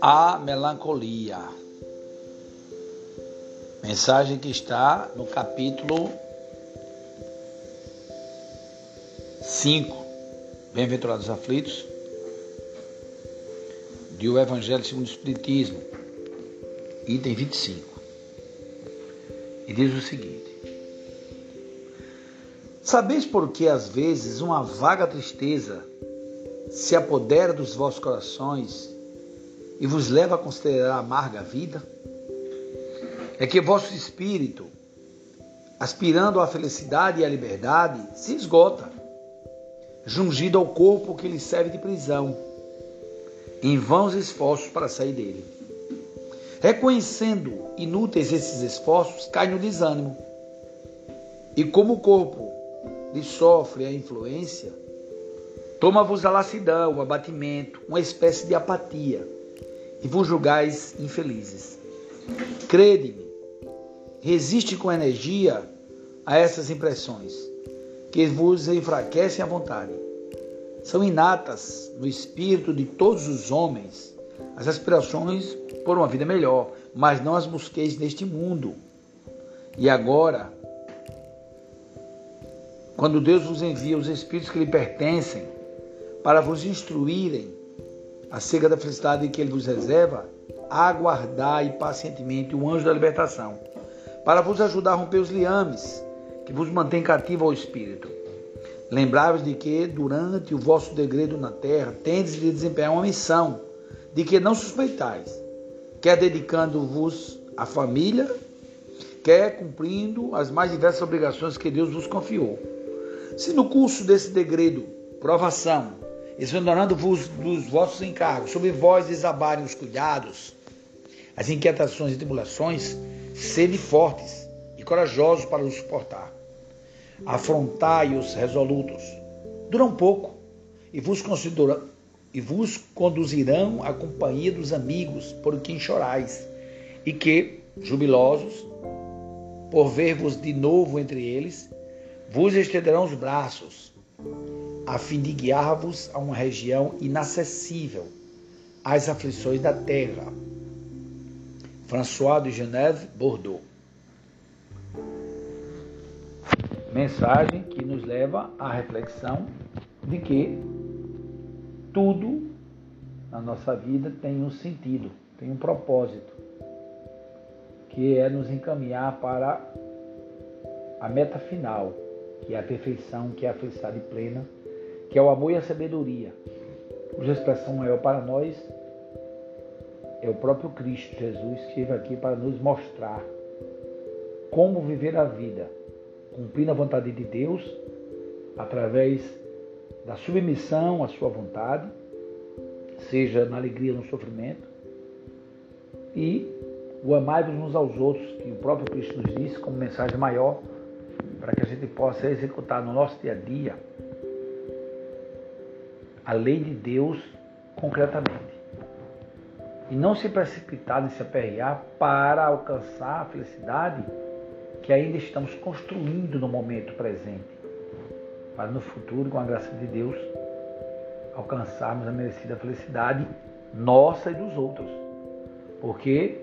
A melancolia. Mensagem que está no capítulo 5. Bem-aventurados aflitos. De O Evangelho segundo o Espiritismo. Item 25. E diz o seguinte: Sabeis por que às vezes uma vaga tristeza se apodera dos vossos corações e vos leva a considerar amarga a vida? É que vosso espírito, aspirando à felicidade e à liberdade, se esgota, jungido ao corpo que lhe serve de prisão, em vãos esforços para sair dele. Reconhecendo inúteis esses esforços, cai no desânimo. E como o corpo lhe sofre a influência, toma-vos a lassidão, o abatimento, uma espécie de apatia e vos julgais infelizes. Crede-me, resiste com energia a essas impressões, que vos enfraquecem a vontade. São inatas no espírito de todos os homens as aspirações por uma vida melhor, mas não as busqueis neste mundo. E agora, quando Deus vos envia os espíritos que lhe pertencem para vos instruírem acerca da felicidade que ele vos reserva, aguardai pacientemente o anjo da libertação, para vos ajudar a romper os liames que vos mantém cativo ao espírito. Lembrai-vos de que, durante o vosso degredo na terra, tendes de desempenhar uma missão, de que não suspeitais, quer dedicando-vos à família, quer cumprindo as mais diversas obrigações que Deus vos confiou. Se no curso desse degredo, provação, exonerando-vos dos vossos encargos, sobre vós desabarem os cuidados, as inquietações e tribulações, sede fortes e corajosos para os suportar. Afrontai-os resolutos. Duram pouco e vos, e vos conduzirão à companhia dos amigos por quem chorais, e que, jubilosos, por ver-vos de novo entre eles, vos estenderão os braços a fim de guiar-vos a uma região inacessível às aflições da terra. François de Genève, Bordeaux. Mensagem que nos leva à reflexão de que tudo na nossa vida tem um sentido, tem um propósito, que é nos encaminhar para a meta final, que é a perfeição, que é a felicidade plena que é o amor e a sabedoria, cuja expressão maior para nós é o próprio Cristo Jesus que esteve aqui para nos mostrar como viver a vida, cumprindo a vontade de Deus através da submissão à sua vontade, seja na alegria ou no sofrimento, e o amar uns aos outros, que o próprio Cristo nos disse como mensagem maior, para que a gente possa executar no nosso dia a dia a lei de Deus concretamente. E não se precipitar em se aperrear para alcançar a felicidade que ainda estamos construindo no momento presente. Mas no futuro, com a graça de Deus, alcançarmos a merecida felicidade nossa e dos outros. Porque,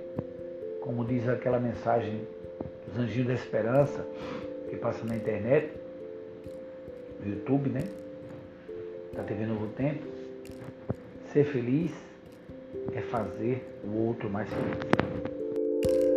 como diz aquela mensagem dos Anjinhos da Esperança, que passa na internet, no YouTube, né? da TV Novo Tempo, ser feliz é fazer o outro mais feliz.